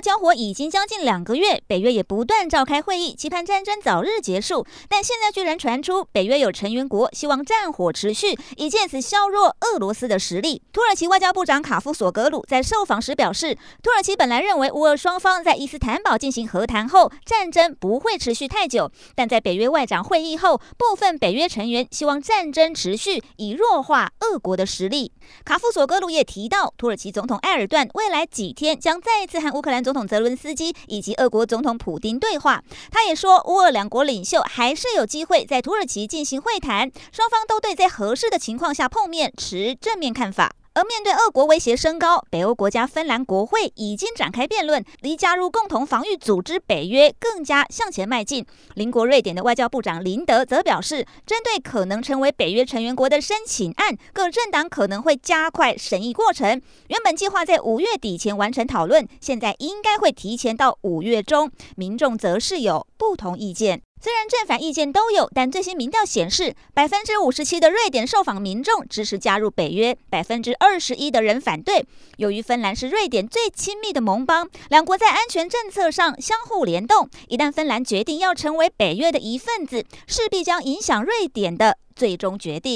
交火已经将近两个月，北约也不断召开会议，期盼战争早日结束。但现在居然传出北约有成员国希望战火持续，以借此削弱俄罗斯的实力。土耳其外交部长卡夫索格鲁在受访时表示，土耳其本来认为乌俄双方在伊斯坦堡进行和谈后，战争不会持续太久。但在北约外长会议后，部分北约成员希望战争持续，以弱化俄国的实力。卡夫索格鲁也提到，土耳其总统埃尔段未来几天将再次和乌克兰总统泽伦斯基以及俄国总统普丁对话，他也说，乌俄两国领袖还是有机会在土耳其进行会谈，双方都对在合适的情况下碰面持正面看法。而面对俄国威胁升高，北欧国家芬兰国会已经展开辩论，离加入共同防御组织北约更加向前迈进。邻国瑞典的外交部长林德则表示，针对可能成为北约成员国的申请案，各政党可能会加快审议过程。原本计划在五月底前完成讨论，现在应该会提前到五月中。民众则是有不同意见。虽然正反意见都有，但最新民调显示，百分之五十七的瑞典受访民众支持加入北约，百分之二十一的人反对。由于芬兰是瑞典最亲密的盟邦，两国在安全政策上相互联动，一旦芬兰决定要成为北约的一份子，势必将影响瑞典的最终决定。